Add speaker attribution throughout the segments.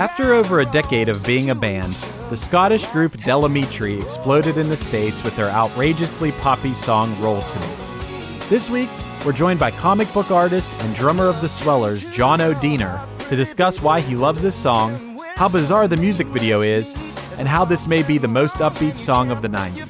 Speaker 1: After over a decade of being a band, the Scottish group Del Amitri exploded in the States with their outrageously poppy song Roll to Me. This week, we're joined by comic book artist and drummer of the Swellers, Jono Diener, to discuss why he loves this song, how bizarre the music video is, and how this may be the most upbeat song of the 90s.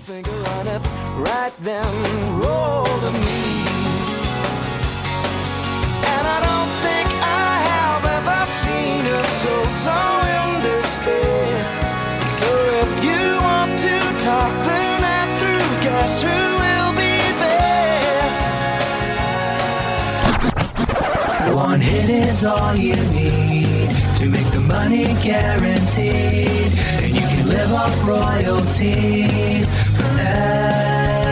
Speaker 2: Hit is all you need to make the money guaranteed, and you can live off royalties forever.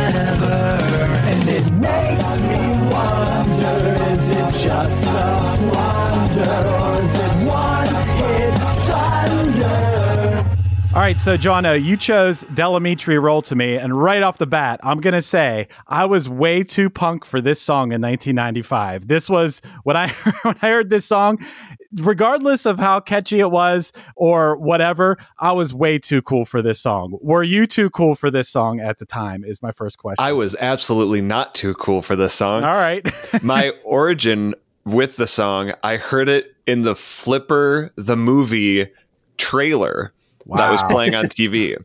Speaker 2: And it makes me wonder: is it just a wonder, or is it one hit thunder?
Speaker 1: All right, so Jono, uh, you chose Del Amitri Roll to Me, and right off the bat, I'm gonna say I was way too punk for this song in 1995. This was when I when I heard this song, regardless of how catchy it was or whatever, I was way too cool for this song. Were you too cool for this song at the time? Is my first question.
Speaker 3: I was absolutely not too cool for this song.
Speaker 1: All right,
Speaker 3: My origin with the song, I heard it in the Flipper the movie trailer that was playing on TV.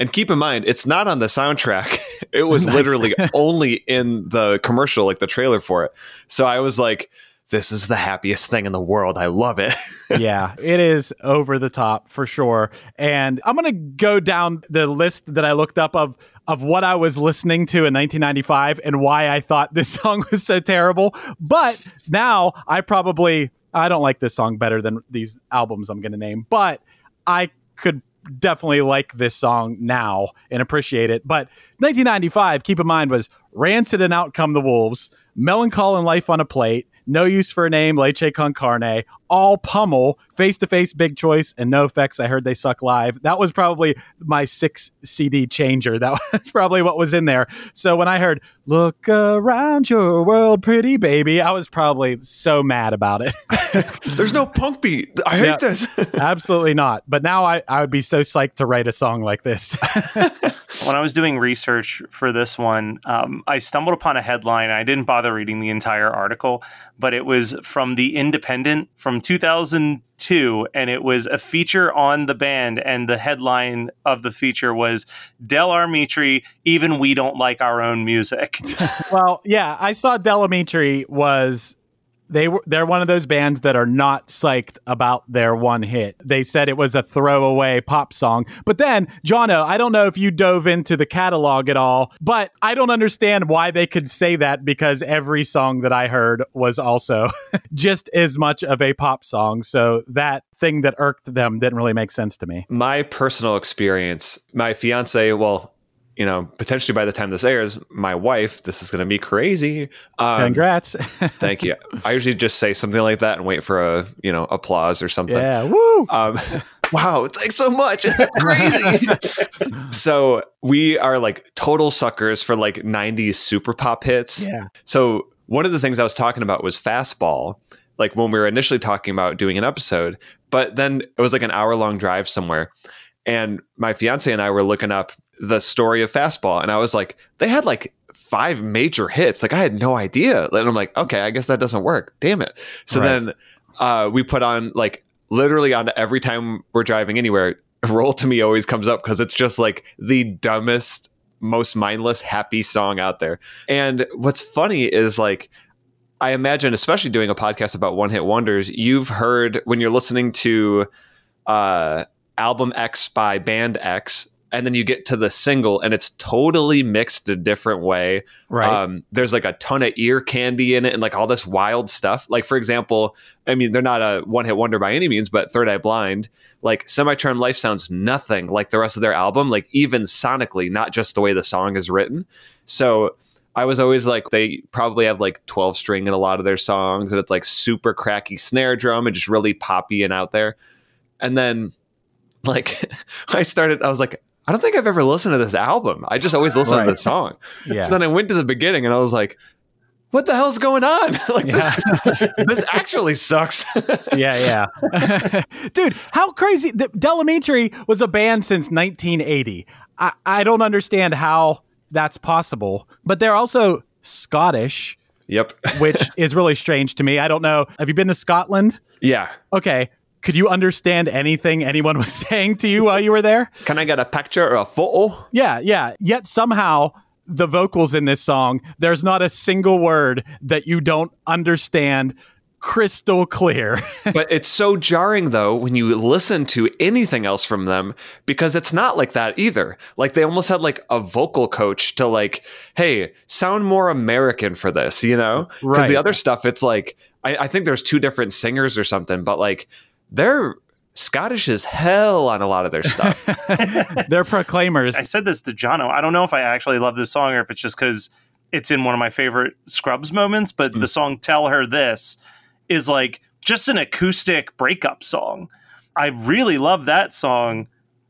Speaker 3: And keep in mind, it's not on the soundtrack. It was
Speaker 1: Nice.
Speaker 3: literally only in the commercial, like the trailer for it. So I was like, this is the happiest thing in the world. I love it.
Speaker 1: yeah, it is over the top for sure. And I'm gonna go down the list that I looked up of of what I was listening to in 1995 and why I thought this song was so terrible. But now I probably I don't like this song better than these albums I'm gonna name, but I could definitely like this song now and appreciate it. But 1995, keep in mind, was Rancid and Out Come the Wolves, Millencolin and Life on a Plate, No Use for a Name, Leche Con Carne, All Pummel, Face to Face Big Choice, and NOFX. I heard they suck live. That was probably my six CD changer. That was probably what was in there. So when I heard Look Around Your World, Pretty Baby, I was probably so mad about it.
Speaker 3: There's no punk beat. I hate
Speaker 1: Yeah.
Speaker 3: this.
Speaker 1: Absolutely not. But now I, I would be so psyched to write a song like this.
Speaker 4: When I was doing research for this one, um, I stumbled upon a headline. I didn't bother reading the entire article, but it was from The Independent from 2002, and it was a feature on the band. And the headline of the feature was Del Armitri, even we don't like our own music.
Speaker 1: well, yeah, I saw Del Amitri was they were they're one of those bands that are not psyched about their one hit. They said it was a throwaway pop song. But then, Jono, I don't know if you dove into the catalog at all, but I don't understand why they could say that because every song that I heard was also just as much of a pop song. So that thing that irked them didn't really make sense to me.
Speaker 3: My personal experience, my fiance, well, you know, potentially by the time this airs, my wife, this is going to be crazy. Um,
Speaker 1: Congrats.
Speaker 3: thank you. I usually just say something like that and wait for a, you know, applause or something.
Speaker 1: yeah, woo.
Speaker 3: Um, wow, thanks so much. That's crazy. so we are like total suckers for like 90s super pop hits.
Speaker 1: Yeah.
Speaker 3: So one of the things I was talking about was fastball, like when we were initially talking about doing an episode, but then it was like an hour long drive somewhere. And my fiance and I were looking up the story of fastball, and I was like, they had like five major hits. Like I had no idea. And I'm like, okay, I guess that doesn't work. Damn it. So
Speaker 1: Right.
Speaker 3: then uh, we put on like literally on every time we're driving anywhere, roll to me always comes up because it's just like the dumbest, most mindless, happy song out there. And what's funny is like, I imagine, especially doing a podcast about one hit wonders, you've heard when you're listening to uh, album X by band X, and then you get to the single and it's totally mixed a different way.
Speaker 1: Right.
Speaker 3: Um, there's like a ton of ear candy in it and like all this wild stuff. Like, for example, I mean, they're not a one hit wonder by any means, but Third Eye Blind, like Semi-Charmed Life sounds nothing like the rest of their album, like even sonically, not just the way the song is written. So I was always like, they probably have like 12 string in a lot of their songs, and it's like super cracky snare drum and just really poppy and out there. And then, like, I started, I was like, I don't think I've ever listened to this album. I just always listen
Speaker 1: Right.
Speaker 3: to the song.
Speaker 1: yeah.
Speaker 3: So then I went to the beginning and I was like, what the hell's going on? like, this, this actually sucks.
Speaker 1: yeah, yeah. Dude, how crazy. The, Del Amitri was a band since 1980. I, I don't understand how that's possible, but they're also Scottish,
Speaker 3: yep.
Speaker 1: which is really strange to me. I don't know. Have you been to Scotland?
Speaker 3: Yeah.
Speaker 1: Okay. Could you understand anything anyone was saying to you while you were there?
Speaker 3: Can I get a picture or a photo?
Speaker 1: Yeah, yeah. Yet somehow the vocals in this song, there's not a single word that you don't understand crystal clear.
Speaker 3: but it's so jarring though when you listen to anything else from them because it's not like that either. Like they almost had like a vocal coach to like, hey, sound more American for this, you know? Because
Speaker 1: Right.
Speaker 3: the other stuff, it's like I, I think there's two different singers or something, but like they're Scottish as hell on a lot of their stuff.
Speaker 1: They're proclaimers.
Speaker 4: I said this to Jono. I don't know if I actually love this song or if it's just because it's in one of my favorite Scrubs moments, but hmm. the song Tell Her This is like just an acoustic breakup song. I really love that song.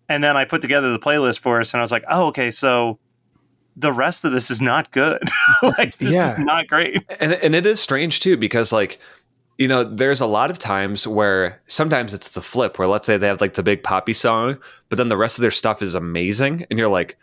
Speaker 4: And then I put together the playlist for us and I was like, oh, okay, so the rest of this is not good. like, this
Speaker 3: Yeah.
Speaker 4: is not great.
Speaker 3: and and it is strange too because like you know there's a lot of times where sometimes it's the flip where let's say they have like the big poppy song but then the rest of their stuff is amazing and you're like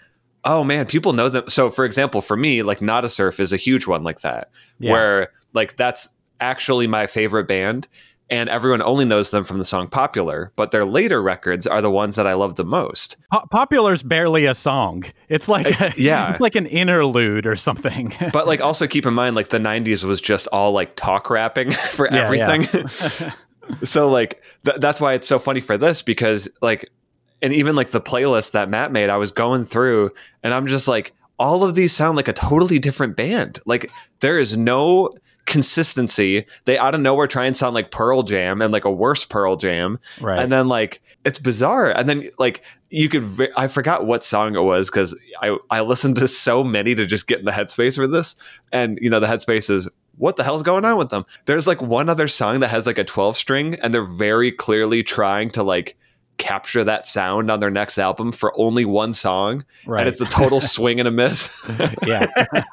Speaker 3: oh man people know them so for example for me like Nada Surf is a huge one like that
Speaker 1: Yeah.
Speaker 3: where like that's actually my favorite band and everyone only knows them from the song popular but their later records are the ones that i love the most
Speaker 1: Po- Popular's barely a song. It's like uh, a,
Speaker 3: yeah.
Speaker 1: it's like an interlude or something.
Speaker 3: but like also keep in mind like the 90s was just all like talk rapping for
Speaker 1: Yeah, yeah.
Speaker 3: everything so like th- that's why it's so funny for this because like and even like the playlist that matt made i was going through and i'm just like all of these sound like a totally different band like there is no consistency they out of nowhere try and sound like pearl jam and like a worse pearl jam.
Speaker 1: Right.
Speaker 3: and then like it's bizarre. And then like you could ve- i forgot what song it was because i i listened to so many to just get in the headspace for this. And you know the headspace is what the hell's going on with them? There's like one other song that has like a 12 string and they're very clearly trying to like capture that sound on their next album for only one song
Speaker 1: right.
Speaker 3: and it's a total swing and a miss
Speaker 1: yeah.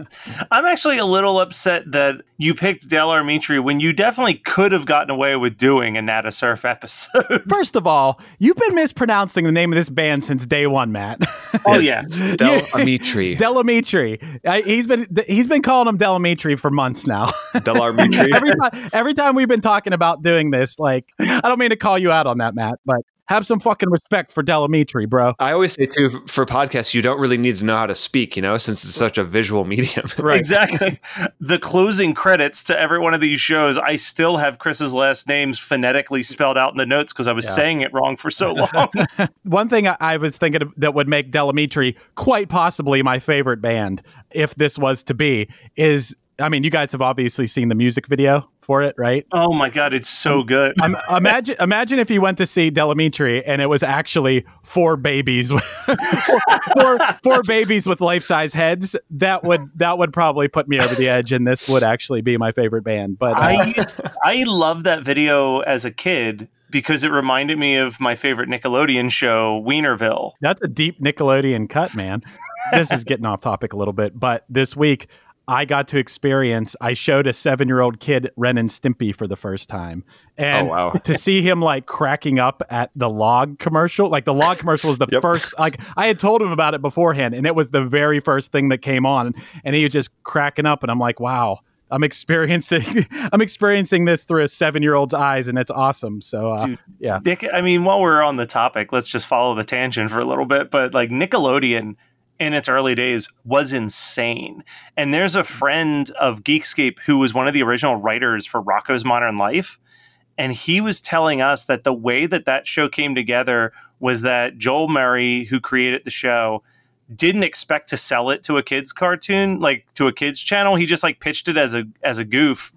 Speaker 4: I'm actually a little upset that you picked Del Armitri when you definitely could have gotten away with doing a Nada Surf episode.
Speaker 1: First of all, you've been mispronouncing the name of this band since day one, Matt.
Speaker 4: Oh yeah,
Speaker 3: Del Amitri.
Speaker 1: Delamitri. I- He's been he's been calling him Del Delamitri for months now.
Speaker 3: Del Amitri.
Speaker 1: every time every time we've been talking about doing this, like I don't mean to call you out on that, Matt, but have some fucking respect for Del Amitri, bro.
Speaker 3: I always say too for podcasts, you don't really need to know how to speak, you know, since it's such a visual medium. right.
Speaker 4: exactly. The closing credits to every one of these shows, I still have Chris's last names phonetically spelled out in the notes because I was saying it wrong for so long.
Speaker 1: One thing I, I was thinking of that would make Del Amitri quite possibly my favorite band, if this was to be, is I mean, you guys have obviously seen the music video for it, right?
Speaker 4: oh my god, it's so good.
Speaker 1: Um, imagine, imagine if you went to see Del Amitri and it was actually four babies, with, four, four babies with life size heads. That would that would probably put me over the edge, and this would actually be my favorite band. But uh,
Speaker 4: I I love that video as a kid because it reminded me of my favorite Nickelodeon show, Weinerville.
Speaker 1: That's a deep Nickelodeon cut, man. this is getting off topic a little bit, but this week I got to experience. I showed a seven-year-old kid Ren and Stimpy for the first time, and
Speaker 3: Oh, wow.
Speaker 1: to see him like cracking up at the log commercial, like the log commercial was the
Speaker 3: Yep.
Speaker 1: first. Like I had told him about it beforehand, and it was the very first thing that came on, and he was just cracking up, and I'm like, wow. I'm experiencing I'm experiencing this through a seven year old's eyes and it's awesome. So uh,
Speaker 4: Dude.
Speaker 1: yeah.
Speaker 4: I mean, while we're on the topic, let's just follow the tangent for a little bit. But like Nickelodeon in its early days was insane. And there's a friend of Geekscape who was one of the original writers for Rocko's Modern Life. And he was telling us that the way that that show came together was that Joe Murray, who created the show, didn't expect to sell it to a kids cartoon, like to a kids channel. He just like pitched it as a as a goof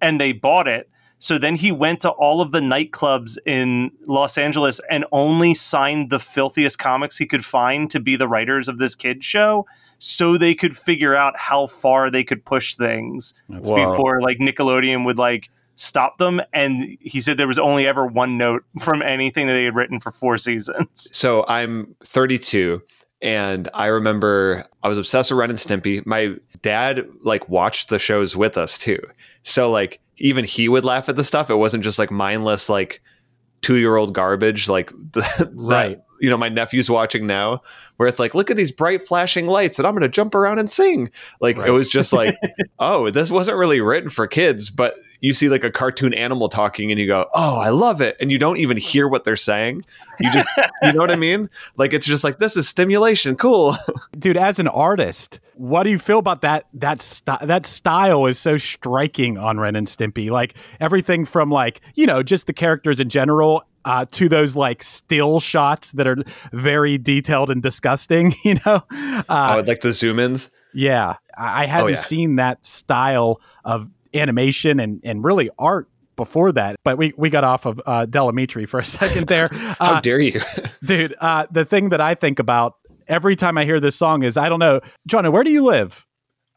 Speaker 4: and they bought it. So then he went to all of the nightclubs in Los Angeles and only signed the filthiest comics he could find to be the writers of this kid show so they could figure out how far they could push things before like Nickelodeon would like stop them and he said there was only ever one note from anything that they had written for four seasons.
Speaker 3: So I'm 32 and I remember I was obsessed with Ren and Stimpy. My dad like watched the shows with us too. So like even he would laugh at the stuff. It wasn't just like mindless like 2-year-old garbage like the, that,
Speaker 1: Right.
Speaker 3: you know my nephew's watching now where it's like look at these bright flashing lights and I'm going to jump around and sing. Like
Speaker 1: Right.
Speaker 3: it was just like oh, this wasn't really written for kids, but you see like a cartoon animal talking and you go, "Oh, I love it." And you don't even hear what they're saying. You just you know what I mean? Like it's just like this is stimulation. Cool.
Speaker 1: dude as an artist what do you feel about that that st- that style is so striking on ren and stimpy like everything from like you know just the characters in general uh, to those like still shots that are very detailed and disgusting you know uh,
Speaker 3: oh, like the zoom ins.
Speaker 1: yeah i, I hadn't
Speaker 3: yeah.
Speaker 1: seen that style of animation and and really art before that but we we got off of uh del amitri for a second there
Speaker 3: How
Speaker 1: uh,
Speaker 3: dare you?
Speaker 1: dude uh the thing that i think about every time i hear this song is i don't know Johnny, where do you live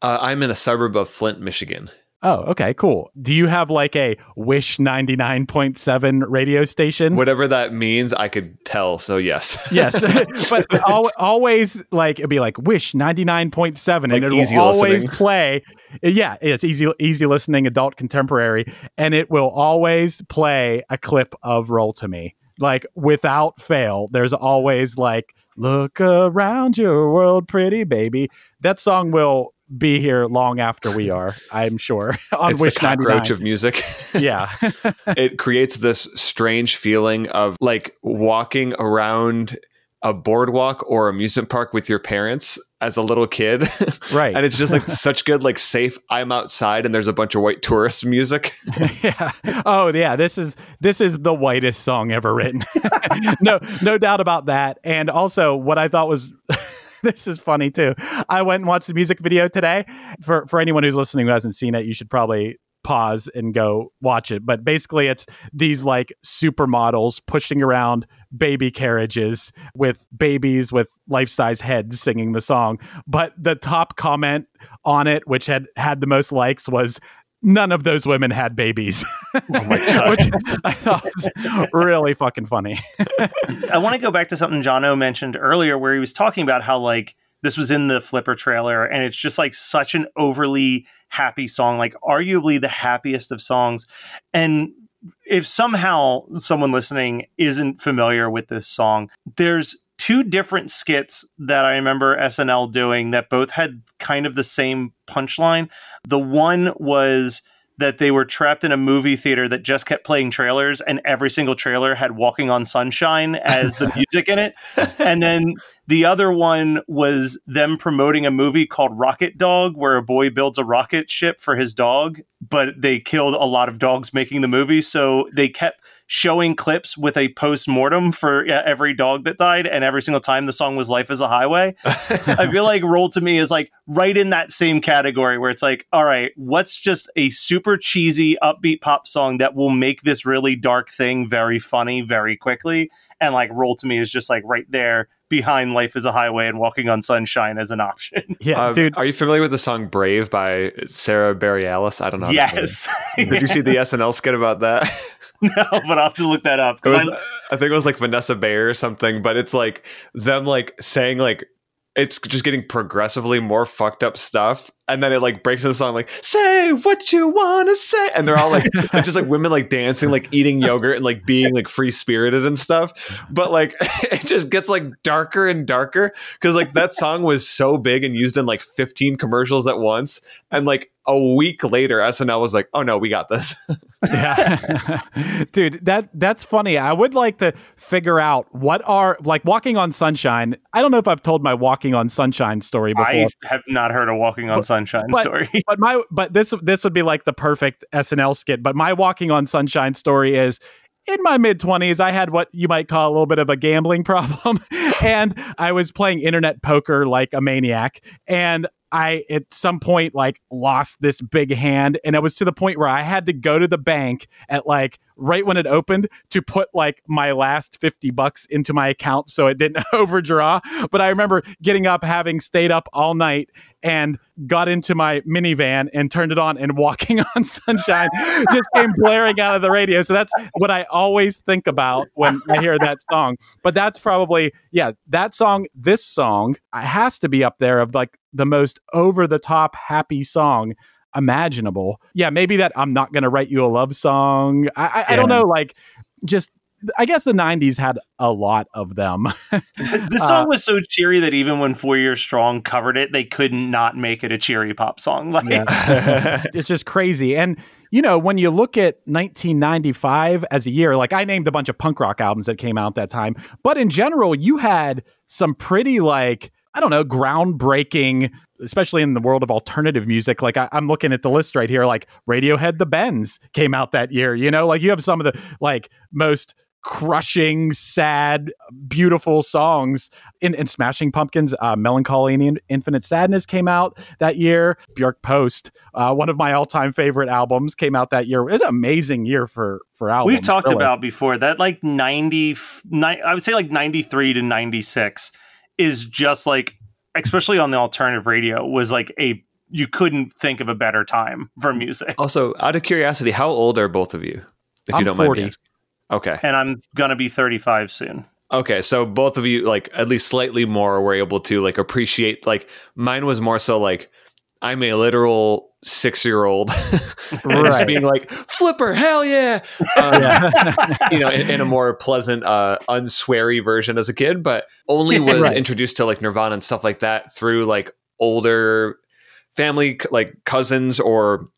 Speaker 3: Uh, I'm in a suburb of Flint, Michigan.
Speaker 1: Oh okay cool do you have like a wish 99.7 radio station
Speaker 3: Whatever that means, I could tell. So yes.
Speaker 1: yes but al- always like it'd be like wish 99.7 and
Speaker 3: Like
Speaker 1: it
Speaker 3: easy
Speaker 1: will always
Speaker 3: listening.
Speaker 1: play yeah it's easy easy listening adult contemporary and it will always play a clip of roll to me like without fail there's always like look around your world pretty baby that song will be here long after we are i'm sure on
Speaker 3: it's
Speaker 1: wish
Speaker 3: the cockroach
Speaker 1: 99
Speaker 3: of music.
Speaker 1: yeah
Speaker 3: it creates this strange feeling of like walking around a boardwalk or amusement park with your parents as a little kid.
Speaker 1: Right.
Speaker 3: and it's just like such good, like safe, I'm outside and there's a bunch of white tourist music.
Speaker 1: yeah. Oh yeah, this is this is the whitest song ever written. no, no doubt about that. And also what I thought was this is funny too. I went and watched the music video today. For for anyone who's listening who hasn't seen it, you should probably pause and go watch it. But basically it's these like supermodels pushing around baby carriages with babies with life-size heads singing the song. But the top comment on it, which had had the most likes, was none of those women had babies. Oh
Speaker 3: my God.
Speaker 1: which I thought was really fucking funny.
Speaker 4: I want to go back to something Jono mentioned earlier where he was talking about how like this was in the Flipper trailer and it's just like such an overly happy song, like arguably the happiest of songs. And if somehow someone listening isn't familiar with this song, there's two different skits that I remember SNL doing that both had kind of the same punchline. The one was that they were trapped in a movie theater that just kept playing trailers and every single trailer had walking on sunshine as the music in it and then the other one was them promoting a movie called rocket dog where a boy builds a rocket ship for his dog but they killed a lot of dogs making the movie so they kept showing clips with a post mortem for every dog that died, and every single time the song was "Life Is a Highway." I feel like "Roll to Me" is like right in that same category where it's like, all right, what's just a super cheesy, upbeat pop song that will make this really dark thing very funny very quickly, and like "Roll to Me" is just like right there behind Life is a Highway and Walking on Sunshine as an option.
Speaker 1: Yeah,
Speaker 3: Um,
Speaker 1: dude.
Speaker 3: Are you familiar with the song Brave by Sara Bareilles? I don't know. how to say it.
Speaker 4: yes.
Speaker 3: Did you see the SNL skit about that?
Speaker 4: no, but I'll have to look that up.
Speaker 3: It
Speaker 4: 'cause
Speaker 3: was-
Speaker 4: I,
Speaker 3: I think it was like Vanessa Bayer or something, but it's like them like saying like it's just getting progressively more fucked up stuff. And then it like breaks into the song like, say what you wanna say. And they're all like just like women like dancing, like eating yogurt and like being like free spirited and stuff. But like it just gets like darker and darker. Cause like that song was so big and used in like 15 commercials at once. And like a week later, SNL was like, oh no, we got this.
Speaker 1: Yeah. Dude, that that's funny. I would like to figure out what are like walking on sunshine. I don't know if I've told my walking on sunshine story before.
Speaker 4: I have not heard a Walking on Sunshine
Speaker 1: but-
Speaker 4: story.
Speaker 1: but my but this this would be like the perfect SNL skit. But my walking on sunshine story is in my mid 20s I had what you might call a little bit of a gambling problem and I was playing internet poker like a maniac and I at some point like lost this big hand and it was to the point where I had to go to the bank at like right when it opened to put like my last 50 bucks into my account so it didn't overdraw. But I remember getting up having stayed up all night and got into my minivan and turned it on and walking on sunshine just came blaring out of the radio. So that's what i always think about when i hear that song. But that's probably yeah that song this song has to be up there of like the most over the top happy song imaginable yeah maybe that i'm not gonna write you a love song i i, I don't know like just I guess the '90s had a lot of them.
Speaker 4: This song uh, was so cheery that even when Four Year Strong covered it, they could not not make it a cheery pop song. Like,
Speaker 1: it's just crazy. And you know, when you look at 1995 as a year, like I named a bunch of punk rock albums that came out that time, but in general, you had some pretty like I don't know, groundbreaking, especially in the world of alternative music. Like I, I'm looking at the list right here, like Radiohead, The Bends came out that year. You know, like you have some of the like most crushing, sad, beautiful songs in, in Smashing Pumpkins. Uh, Mellon Collie and Infinite Sadness came out that year. Björk Post, uh, one of my all-time favorite albums, came out that year. It was an amazing year for for albums.
Speaker 4: we've talked
Speaker 1: really.
Speaker 4: about before that like 90 ni- i would say like 93 to 96 is just like especially on the alternative radio was like a you couldn't think of a better time for music
Speaker 3: also, out of curiosity, how old are both of you? If
Speaker 1: I'm
Speaker 3: you don't mind
Speaker 1: 40.
Speaker 3: me asking. Okay.
Speaker 4: and i'm gonna be 35 soon
Speaker 3: Okay, so both of you, like at least slightly more, were able to like appreciate. Like mine was more so like I'm a literal six year old, just being like flipper, hell yeah, um, you know, in, in a more pleasant, uh, unsweary version as a kid, but only was
Speaker 1: Right.
Speaker 3: introduced to like Nirvana and stuff like that through like older family, like cousins or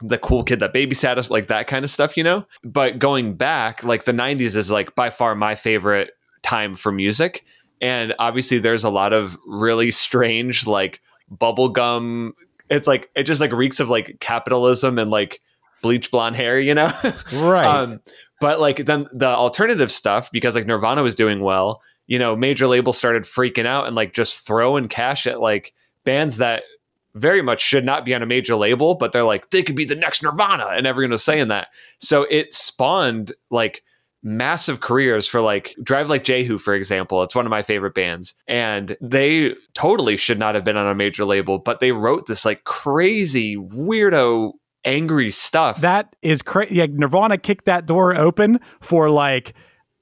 Speaker 3: the cool kid that babysat us, like that kind of stuff, you know. But going back, like the '90s is like by far my favorite time for music, and obviously there's a lot of really strange like bubblegum. It's like it just like reeks of like capitalism and like bleach blonde hair, you know.
Speaker 1: right.
Speaker 3: Um, but like then the alternative stuff, because like Nirvana was doing well, you know, major labels started freaking out and like just throwing cash at like bands that very much should not be on a major label, but they're like, they could be the next Nirvana. And everyone was saying that. So it spawned like massive careers for like Drive Like Jehu, for example. It's one of my favorite bands. And they totally should not have been on a major label, but they wrote this like crazy, weirdo, angry stuff.
Speaker 1: that is crazy. Yeah, Nirvana kicked that door open for like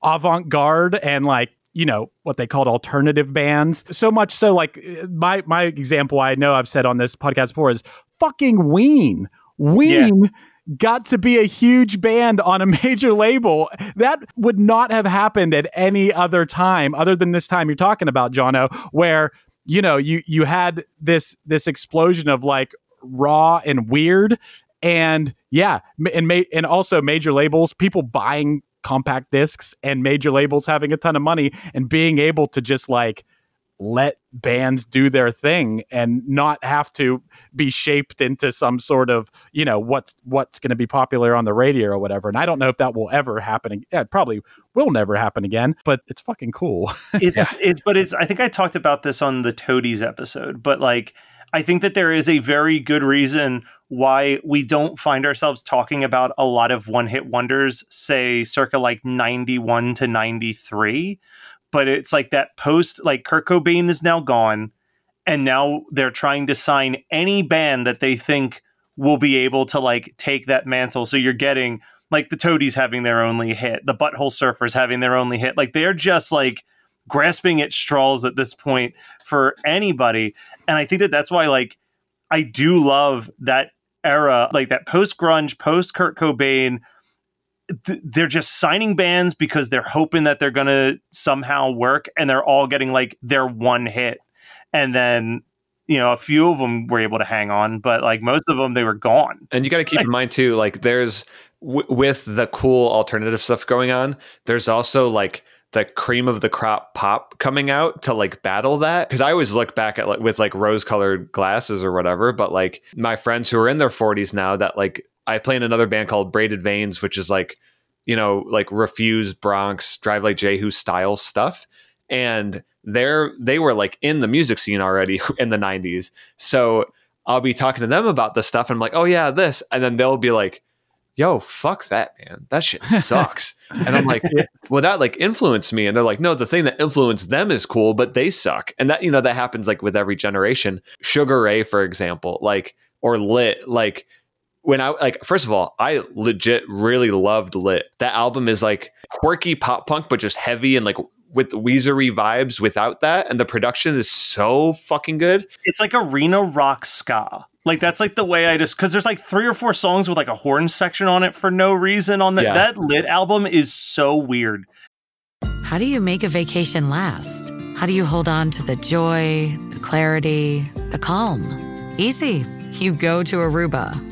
Speaker 1: avant garde and like you know what they called alternative bands. So much so, like my my example, I know I've said on this podcast before is fucking Ween. Ween got to be a huge band on a major label. That would not have happened at any other time other than this time you're talking about, Jono, where you know, you you had this this explosion of like raw and weird and yeah, and ma- and also major labels, people buying compact discs and major labels having a ton of money and being able to just like let bands do their thing and not have to be shaped into some sort of you know what's what's going to be popular on the radio or whatever. And i don't know if that will ever happen yeah, it probably will never happen again but it's fucking cool.
Speaker 4: It's yeah. it's but it's i think i talked about this on the toadies episode but like i think that there is a very good reason why we don't find ourselves talking about a lot of one hit wonders say circa like 91 to 93 but it's like that post like Kurt Cobain is now gone and now they're trying to sign any band that they think will be able to like take that mantle. So you're getting like the Toadies having their only hit the Butthole Surfers having their only hit. Like they're just like grasping at straws at this point for anybody. And I think that that's why like I do love that era like that post grunge post Kurt Cobain they're just signing bands because they're hoping that they're going to somehow work and they're all getting like their one hit. And then you know a few of them were able to hang on but like most of them they were gone.
Speaker 3: And you got to keep in mind too like there's w- with the cool alternative stuff going on there's also like the cream of the crop pop coming out to like battle that. Because i always look back at like with like rose colored glasses or whatever but like my friends who are in their 40s now that like I play in another band called Braided Veins, which is like, you know, like Refused, Bronx, Drive Like Jehu style stuff. And they're they were like in the music scene already in the 90s. So I'll be talking to them about this stuff and I'm like, oh yeah, this. And then they'll be like, yo, fuck that, man. That shit sucks. and I'm like, well, that like influenced me. And they're like, no, the thing that influenced them is cool, but they suck. And that, you know, that happens like with every generation. Sugar Ray, for example, like, or Lit, like when I like, first of all, I legit really loved Lit. That album is like quirky pop punk, but just heavy and like with Weezery vibes without that. And the production is so fucking good.
Speaker 4: It's like arena rock ska. Like that's like the way I just because there's like three or four songs with like a horn section on it for no reason on that. Yeah. That Lit album is so weird.
Speaker 5: How do you make a vacation last? How do you hold on to the joy, the clarity, the calm? Easy. You go to Aruba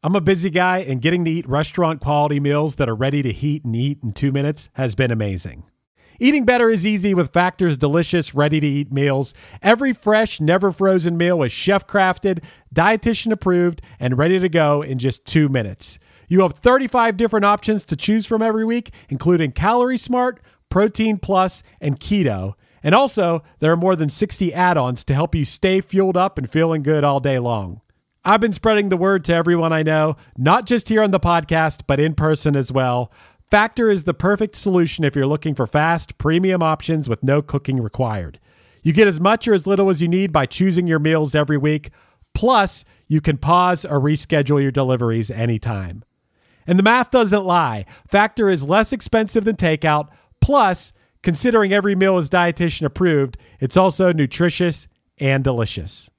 Speaker 6: I'm a busy guy, and getting to eat restaurant quality meals that are ready to heat and eat in two minutes has been amazing. Eating better is easy with Factor's delicious, ready to eat meals. Every fresh, never frozen meal is chef crafted, dietitian approved, and ready to go in just two minutes. You have 35 different options to choose from every week, including Calorie Smart, Protein Plus, and Keto. And also, there are more than 60 add ons to help you stay fueled up and feeling good all day long. I've been spreading the word to everyone I know, not just here on the podcast, but in person as well. Factor is the perfect solution if you're looking for fast, premium options with no cooking required. You get as much or as little as you need by choosing your meals every week. Plus, you can pause or reschedule your deliveries anytime. And the math doesn't lie. Factor is less expensive than takeout. Plus, considering every meal is dietitian approved, it's also nutritious and delicious.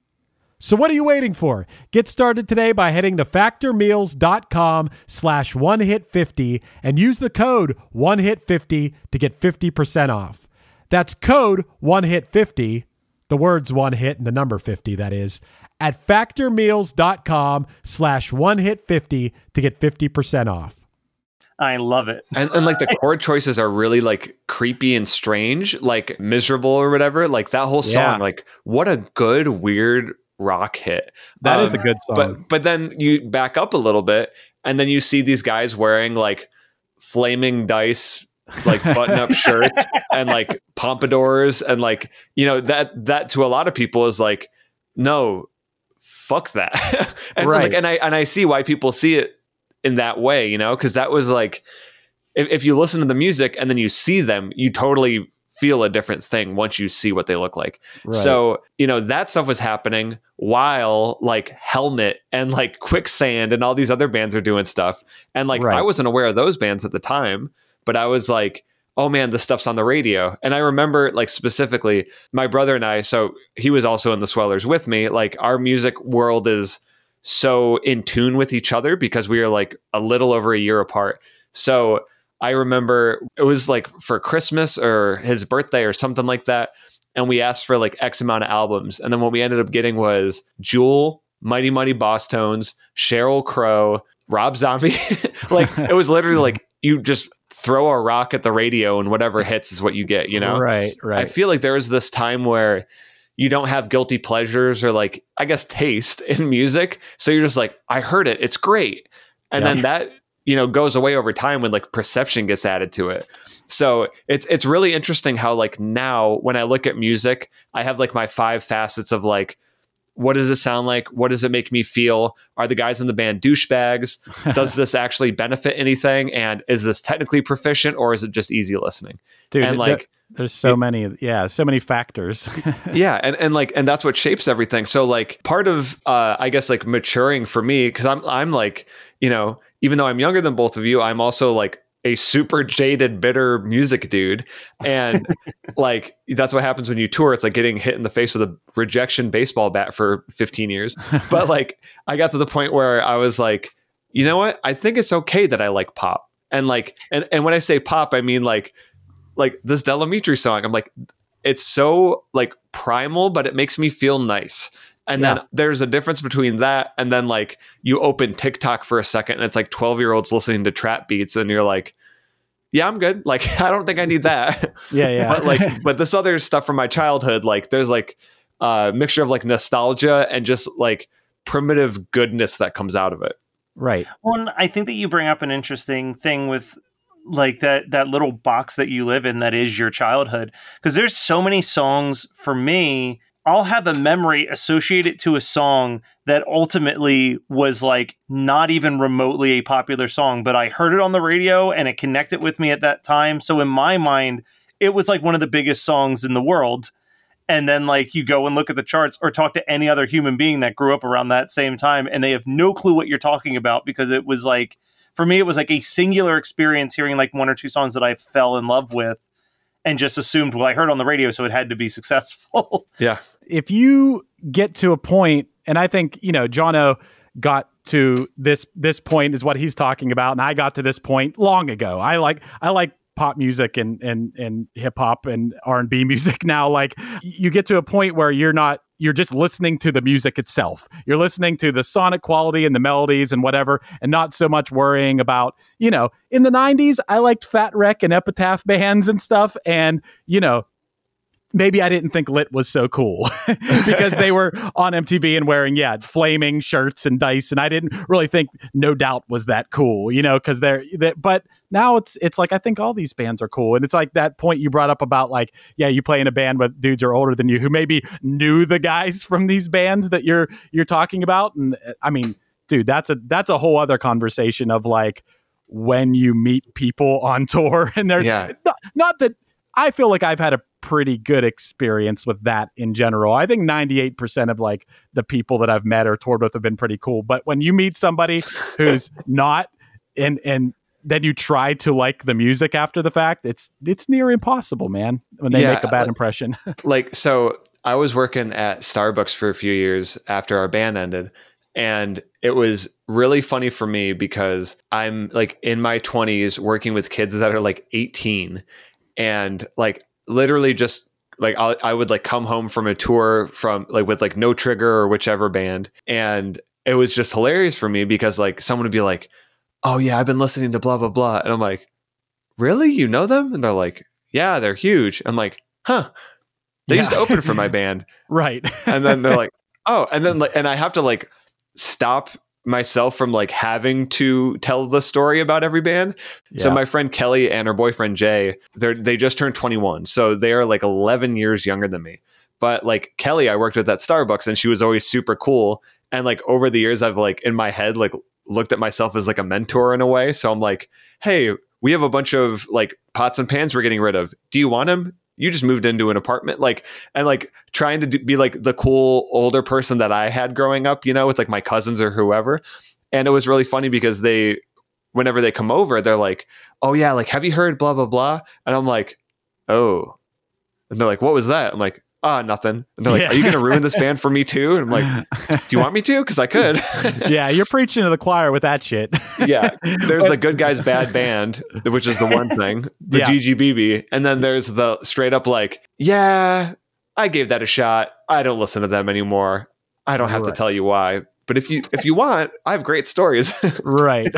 Speaker 6: So what are you waiting for? Get started today by heading to factormeals.com slash one hit 50 and use the code one hit 50 to get 50% off. That's code one hit 50, the words one hit and the number 50 that is, at factormeals.com slash one hit 50 to get 50% off.
Speaker 4: I love it.
Speaker 3: And, and like the chord choices are really like creepy and strange, like miserable or whatever. Like that whole song, yeah. like what a good, weird rock hit.
Speaker 1: That um, is a good song.
Speaker 3: But but then you back up a little bit and then you see these guys wearing like flaming dice like button up shirts and like pompadours and like you know that that to a lot of people is like no fuck that and
Speaker 1: right.
Speaker 3: like and I and I see why people see it in that way you know cuz that was like if, if you listen to the music and then you see them, you totally feel a different thing once you see what they look like.
Speaker 1: Right.
Speaker 3: So, you know, that stuff was happening while like Helmet and like Quicksand and all these other bands are doing stuff. And like
Speaker 1: Right.
Speaker 3: I wasn't aware of those bands at the time, but I was like, oh man, this stuff's on the radio. And I remember like specifically my brother and I, so he was also in the Swellers with me, like our music world is so in tune with each other because we are like a little over a year apart. So I remember it was like for Christmas or his birthday or something like that. And we asked for like X amount of albums. And then what we ended up getting was Jewel, Mighty Mighty Boss Tones, Sheryl Crow, Rob Zombie. like it was literally like you just throw a rock at the radio and whatever hits is what you get, you know?
Speaker 1: right, right.
Speaker 3: I feel like there was this time where you don't have guilty pleasures or like I guess taste in music. So you're just like, I heard it, it's great. And
Speaker 1: Yeah.
Speaker 3: then that, you know, goes away over time when like perception gets added to it. So it's it's really interesting how like now when I look at music, I have like my five facets of like what does it sound like? What does it make me feel? Are the guys in the band douchebags? Does this actually benefit anything? And is this technically proficient or is it just easy listening?
Speaker 1: Dude,
Speaker 3: and like
Speaker 1: there's so many, yeah, so many factors.
Speaker 3: yeah and, and like and that's what shapes everything so like part of uh i guess like maturing for me because i'm i'm like you know even though i'm younger than both of you i'm also like a super jaded bitter music dude. And like that's what happens when you tour. It's like getting hit in the face with a rejection baseball bat for 15 years. But like i got to the point where i was like you know what? I think it's okay that i like pop. And like and, and when i say pop i mean like like this del amitri song. I'm like it's so like primal, but it makes me feel nice. And
Speaker 1: Yeah.
Speaker 3: then there's a difference between that and then like you open TikTok for a second and it's like 12 year olds listening to trap beats and you're like, yeah, I'm good. Like, I don't think I need that.
Speaker 1: yeah, yeah.
Speaker 3: but like, but this other stuff from my childhood, like there's like a mixture of like nostalgia and just like primitive goodness that comes out of it.
Speaker 1: right.
Speaker 4: Well, and I think that you bring up an interesting thing with like that that little box that you live in that is your childhood because there's so many songs for me I'll have a memory associated to a song that ultimately was like not even remotely a popular song but I heard it on the radio and it connected with me at that time so in my mind it was like one of the biggest songs in the world and then like you go and look at the charts or talk to any other human being that grew up around that same time and they have no clue what you're talking about because it was like for me it was like a singular experience hearing like one or two songs that I fell in love with and just assumed well I heard on the radio so it had to be successful.
Speaker 3: Yeah.
Speaker 1: If you get to a point, and I think you know, Jono got to this this point is what he's talking about, and I got to this point long ago. I like I like pop music and and and hip hop and R and B music now. Like you get to a point where you're not you're just listening to the music itself. You're listening to the sonic quality and the melodies and whatever, and not so much worrying about, you know, in the 90s, I liked Fat Wreck and Epitaph bands and stuff. And, you know, maybe I didn't think Lit was so cool because they were on MTV and wearing, yeah, flaming shirts and dice. And I didn't really think No Doubt was that cool, you know, because they're, they, but now it's, it's like, I think all these bands are cool. And it's like that point you brought up about like, yeah, you play in a band with dudes are older than you who maybe knew the guys from these bands that you're, you're talking about. And uh, I mean, dude, that's a, that's a whole other conversation of like, when you meet people on tour and they're
Speaker 3: Yeah.
Speaker 1: not, not that I feel like I've had a pretty good experience with that in general. I think 98% of like the people that I've met or toured with have been pretty cool. But when you meet somebody who's not and and then you try to like the music after the fact, it's it's near impossible, man, when they
Speaker 3: Yeah,
Speaker 1: make a bad
Speaker 3: like-
Speaker 1: impression.
Speaker 3: like so i was working at starbucks for a few years after our band ended and it was really funny for me because i'm like in my 20s working with kids that are like 18 and like literally just like I, I would like come home from a tour from like with like no trigger or whichever band. And it was just hilarious for me because like someone would be like oh yeah i've been listening to blah blah blah. And i'm like really? You know them? And they're like yeah they're huge. I'm like huh. They used to open for my band.
Speaker 1: Right.
Speaker 3: and then they're like oh. And then like and i have to like stop myself from like having to tell the story about every band. So my friend kelly and her boyfriend jay they're they just turned 21 so they're like 11 years younger than me. But like kelly i worked with at starbucks and she was always super cool. And like over the years i've like in my head like looked at myself as like a mentor in a way. So i'm like hey we have a bunch of like pots and pans we're getting rid of. Do you want them? You just moved into an apartment, like, and like trying to do, be like the cool older person that I had growing up, you know, with like my cousins or whoever. And it was really funny because they, whenever they come over, they're like, "Oh yeah, like have you heard blah blah blah?" And I'm like, "Oh," and they're like, "What was that?" I'm like, ah, nothing. And they're like,
Speaker 1: Yeah.
Speaker 3: are you going to ruin this band for me too? And I'm like, do you want me to? Because I could.
Speaker 1: yeah, you're preaching to the choir with that shit.
Speaker 3: yeah. There's the good guys, bad band, which is the one thing, the
Speaker 1: Yeah.
Speaker 3: GGBB. And then there's the straight up like, yeah, I gave that a shot. I don't listen to them anymore. I don't have to tell you why. But if you if you want, I have great stories.
Speaker 1: right.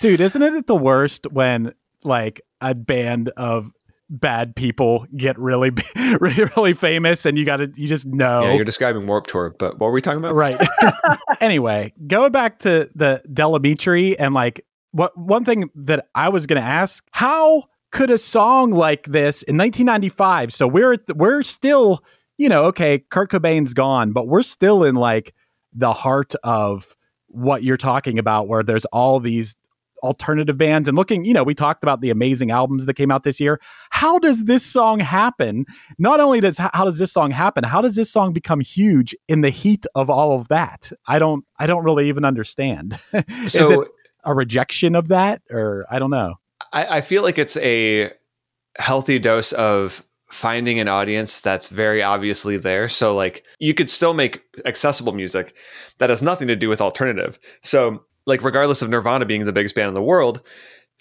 Speaker 1: Dude, isn't it the worst when like a band of bad people get really really really famous and you got to you just know
Speaker 3: Yeah, you're describing Warp Tour, but what were we talking about?
Speaker 1: right anyway going back to the Del Amitri and like what one thing that i was going to ask how could a song like this in 1995 so we're we're still you know okay kurt cobain's gone but we're still in like the heart of what you're talking about where there's all these alternative bands and looking you know we talked about the amazing albums that came out this year. How does this song happen? Not only does how does this song happen how does this song become huge in the heat of all of that? I don't i don't really even understand. Is it a rejection of that or i don't know?
Speaker 3: I, I feel like it's a healthy dose of finding an audience that's very obviously there. So like you could still make accessible music that has nothing to do with alternative. So like regardless of Nirvana being the biggest band in the world,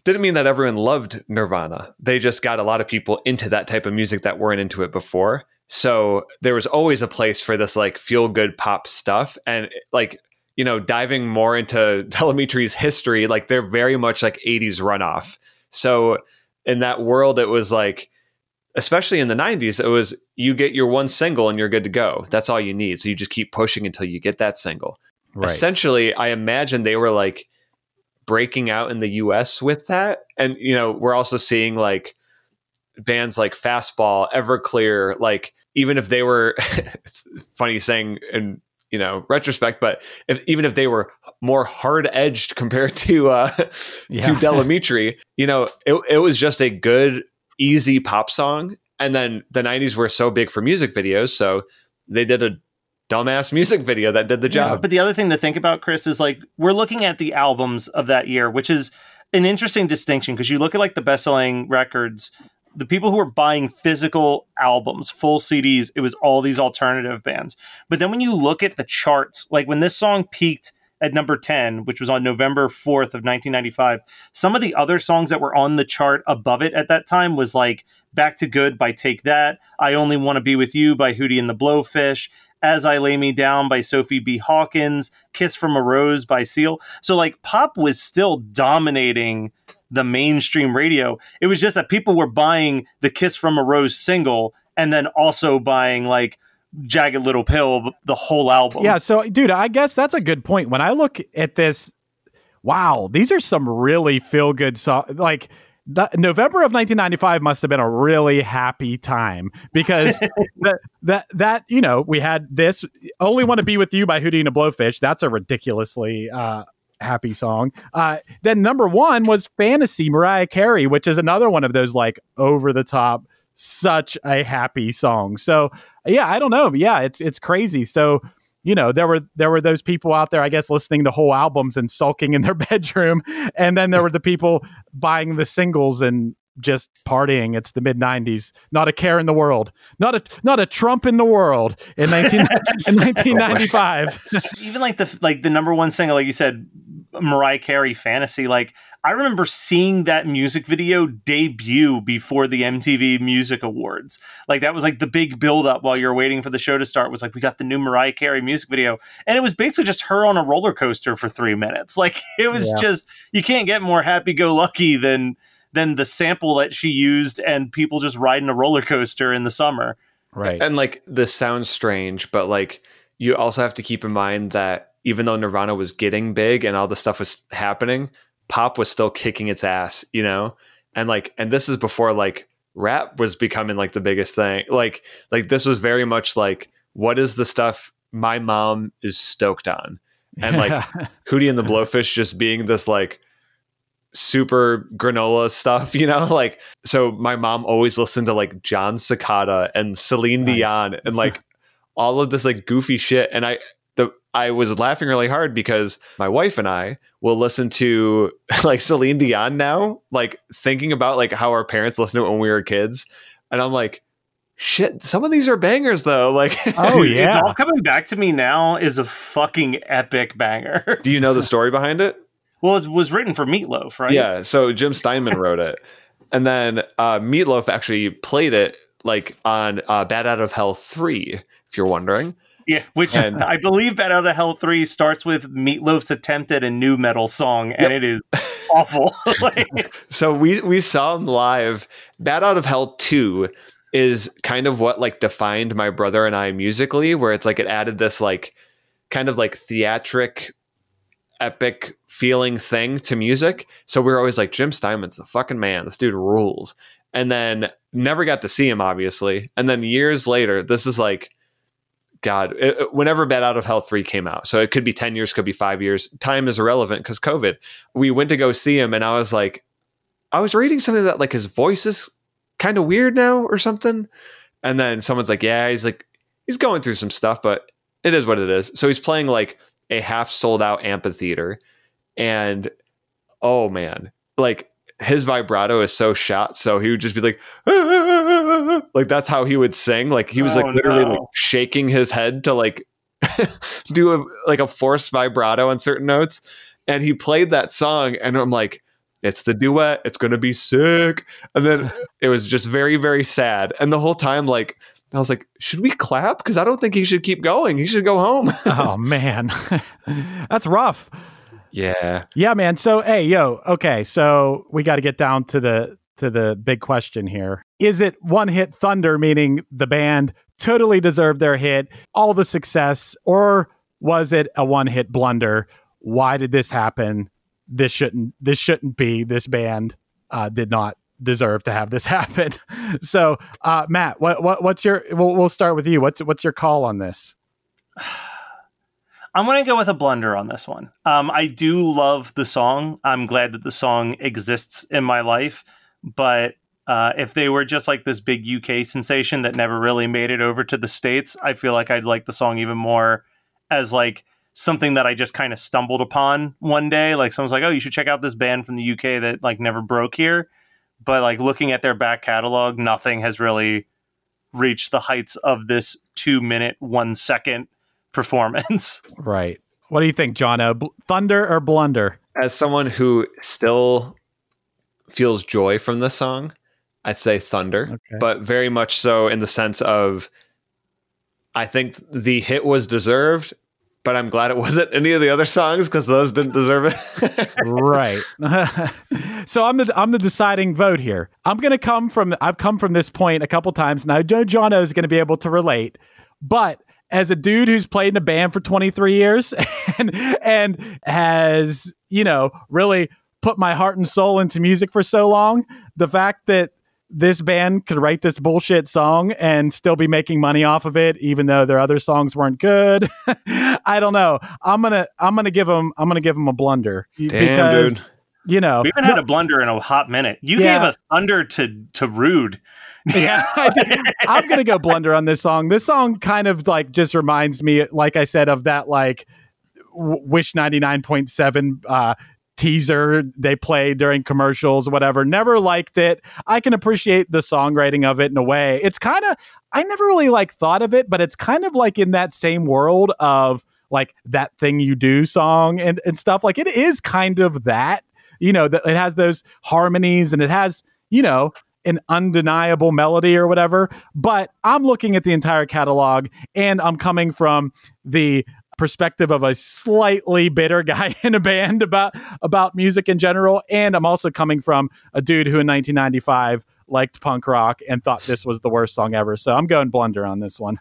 Speaker 3: didn't mean that everyone loved Nirvana. They just got a lot of people into that type of music that weren't into it before. So there was always a place for this like feel good pop stuff and like you know diving more into Del Amitri's history like they're very much like 80s runoff. So in that world it was like especially in the 90s it was you get your one single and you're good to go. That's all you need. So you just keep pushing until you get that single essentially i imagine they were like breaking out in the us with that. And you know we're also seeing like bands like fastball everclear like even if they were it's funny saying in you know retrospect but if even if they were more hard edged compared to uh to
Speaker 1: Yeah.
Speaker 3: Del Amitri you know it, it was just a good easy pop song. And then the 90s were so big for music videos so they did a dumbass music video that did the job
Speaker 4: But the other thing to think about, Chris, is like we're looking at the albums of that year, which is an interesting distinction because you look at like the best selling records, the people who were buying physical albums, full CDs, it was all these alternative bands. But then when you look at the charts, like when this song peaked at number 10, which was on November 4th of 1995, some of the other songs that were on the chart above it at that time was like Back to Good by Take That, I Only Want to Be With You by Hootie and the Blowfish, As I Lay Me Down by Sophie B. Hawkins, Kiss from a Rose by Seal. So like pop was still dominating the mainstream radio. It was just that people were buying the Kiss from a Rose single and then also buying like Jagged Little Pill, the whole album.
Speaker 1: Yeah, so dude, I guess that's a good point. When I look at this, wow, these are some really feel good songs. Like November of 1995 must have been a really happy time because that that that you know we had this "Only Want to Be with You" by Houdini and Blowfish. That's a ridiculously uh, happy song. Uh, then number one was "Fantasy" Mariah Carey, which is another one of those like over the top, such a happy song. So yeah, I don't know. Yeah, it's it's crazy. So you know there were there were those people out there i guess listening to whole albums and sulking in their bedroom. And then there were the people buying the singles and just partying. It's the mid 90s not a care in the world. Not a not a trump in the world in 19 in 1995
Speaker 4: even like the like the number one single, like you said, Mariah Carey "Fantasy." Like I remember seeing that music video debut before the MTV Music Awards. Like that was like the big build up while you're waiting for the show to start. Was like we got the new Mariah Carey music video, and it was basically just her on a roller coaster for three minutes. Like it was
Speaker 1: Yeah.
Speaker 4: just you can't get more happy go lucky than than the sample that she used and people just riding a roller coaster in the summer.
Speaker 1: right
Speaker 3: and like this sounds strange but like you also have to keep in mind that even though nirvana was getting big and all this stuff was happening pop was still kicking its ass you know and like and this is before like rap was becoming like the biggest thing like like this was very much like what is the stuff my mom is stoked on and like Hootie and the Blowfish just being this like super granola stuff, you know? Like, so my mom always listened to like Jon Secada and Celine
Speaker 1: Nice.
Speaker 3: Dion and like all of this like goofy shit. And I, the, I was laughing really hard because my wife and I will listen to like Celine Dion now, like thinking about like how our parents listened to it when we were kids. And I'm like, shit, some of these are bangers though. Like,
Speaker 1: Oh
Speaker 4: yeah. It's all coming back to me now is a fucking epic banger.
Speaker 3: do you know the story behind it?
Speaker 4: well, it was written for Meat Loaf, right?
Speaker 3: Yeah, so Jim Steinman wrote it, and then uh, Meat Loaf actually played it like on uh, Bat Out of Hell three. If you're wondering,
Speaker 4: Yeah, which
Speaker 3: And-
Speaker 4: I believe Bat Out of Hell 3 starts with Meat Loaf's attempt at a new metal song, and it is awful. like,
Speaker 3: so we we saw him live. Bat Out of Hell two is kind of what like defined my brother and I musically, where it's like it added this like kind of like theatric epic feeling thing to music. So we were always like, Jim Steinman's the fucking man. This dude rules. And then never got to see him, obviously. And then years later, this is like, God, it- it- whenever Bat Out of Hell 3 came out. So it could be 10 years, could be five years. Time is irrelevant because COVID. We went to go see him, and I was like, I was reading something that like his voice is kind of weird now or something. And then someone's like, yeah, he's like, he's going through some stuff, but it is what it is. So he's playing like a half sold out amphitheater. And oh man, like his vibrato is so shot. So he would just be like, like that's how he would sing. Like he was
Speaker 4: Oh,
Speaker 3: like literally
Speaker 4: no.
Speaker 3: like shaking his head to like do a like a forced vibrato on certain notes. And he played that song, and I'm like, it's the duet. It's gonna be sick. And then it was just very, very sad. And the whole time, like, I was like, should we clap? Because I don't think he should keep going. He should go home.
Speaker 1: oh man, that's rough.
Speaker 3: Yeah.
Speaker 1: Yeah, man. So, hey, yo, okay. So we got to get down to the to the big question here. Is it one hit thunder, meaning the band totally deserved their hit, all the success, or was it a one hit blunder? Why did this happen? This shouldn't. This shouldn't be. This band uh, did not deserve to have this happen. So, uh, Matt, what, what what's your? We'll, we'll start with you. What's what's your call on this?
Speaker 4: I'm going to go with a blunder on this one. Um, I do love the song. I'm glad that the song exists in my life. But uh, if they were just like this big UK sensation that never really made it over to the States, I feel like I'd like the song even more as like something that I just kind of stumbled upon one day. Like someone's like, oh, you should check out this band from the UK that like never broke here. But like looking at their back catalog, nothing has really reached the heights of this two minute, one second performance.
Speaker 1: Right. What do you think, Jono? Bl- thunder or blunder?
Speaker 3: As someone who still feels joy from this song, I'd say Thunder,
Speaker 1: Okay.
Speaker 3: but very much so in the sense of I think the hit was deserved, but I'm glad it wasn't any of the other songs because those didn't deserve it.
Speaker 1: right. so I'm the I'm the deciding vote here. I'm going to come from I've come from this point a couple times now. Joe Jono is going to be able to relate, but as a dude who's played in a band for 23 years and and has you know really put my heart and soul into music for so long, the fact that this band could write this bullshit song and still be making money off of it, even though their other songs weren't good. I don't know. I'm gonna I'm gonna give them I'm gonna give them a blunder
Speaker 3: Damn,
Speaker 1: because
Speaker 3: dude.
Speaker 1: you know
Speaker 4: We haven't had a blunder in a hot minute. You
Speaker 1: Yeah.
Speaker 4: gave a thunder to to Rude.
Speaker 1: Yeah. I'm gonna go blunder on this song. This song kind of like just reminds me, like I said, of that like Wish 99.7 uh, teaser they play during commercials, whatever. Never liked it. I can appreciate the songwriting of it in a way. It's kind of I never really like thought of it, but it's kind of like in that same world of like that thing you do song and and stuff. Like it is kind of that. You know, that it has those harmonies and it has you know an undeniable melody or whatever. But I'm looking at the entire catalog and I'm coming from the perspective of a slightly bitter guy in a band about about music in general and I'm also coming from a dude who in 1995 liked punk rock and thought this was the worst song ever. So I'm going blunder on this one.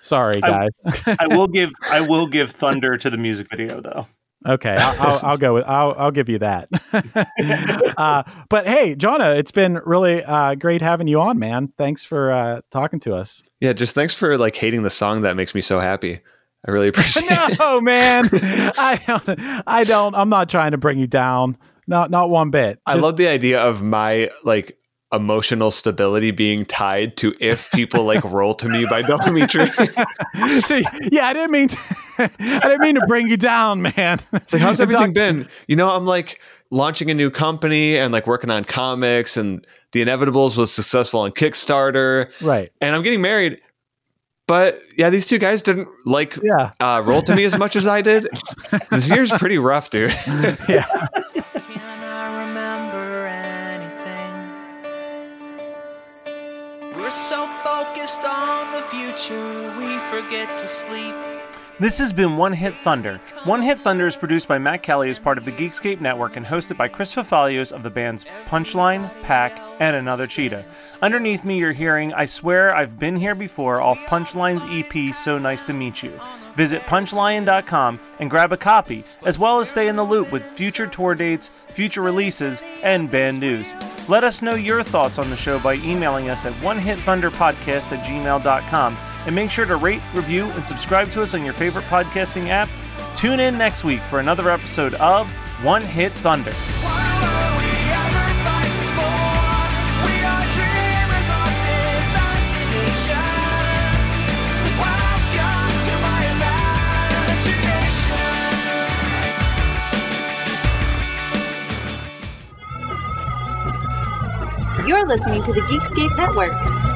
Speaker 1: Sorry
Speaker 4: I-
Speaker 1: guys.
Speaker 4: I will give I will give thunder to the music video though.
Speaker 1: Okay, I'll, I'll, I'll go with I'll I'll give you that. uh, but hey, Jono, it's been really uh, great having you on, man. Thanks for uh, talking to us.
Speaker 3: Yeah, just thanks for like hating the song that makes me so happy. I really appreciate it.
Speaker 1: no, man, I don't. I don't. I'm not trying to bring you down. not not one bit.
Speaker 3: I love the idea of my like emotional stability being tied to if people like roll to me by Tree.
Speaker 1: yeah, I didn't mean to, I didn't mean to bring you down, man.
Speaker 3: It's like, how's everything been? You know, I'm like launching a new company and like working on comics, and The Inevitables was successful on Kickstarter,
Speaker 1: Right.
Speaker 3: and I'm getting married. But yeah, these two guys didn't like
Speaker 1: Yeah.
Speaker 3: uh, roll to me as much as I did. This year's pretty rough, dude.
Speaker 2: Can forget to sleep.
Speaker 4: This has been One Hit Thunder. One Hit Thunder is produced by Matt Kelly as part of the Geekscape Network and hosted by Chris Fafalios of the bands Punchline, Pack, and Another Cheetah. Underneath me, you're hearing I Swear I've Been Here Before off Punchline's EP So Nice to Meet You. Visit punchline.com and grab a copy, as well as stay in the loop with future tour dates, future releases, and band news. Let us know your thoughts on the show by emailing us at onehitthunderpodcast at gmail.com and make sure to rate, review, and subscribe to us on your favorite podcasting app. Tune in next week for another episode of One Hit Thunder.
Speaker 7: You're listening to the Geekscape Network.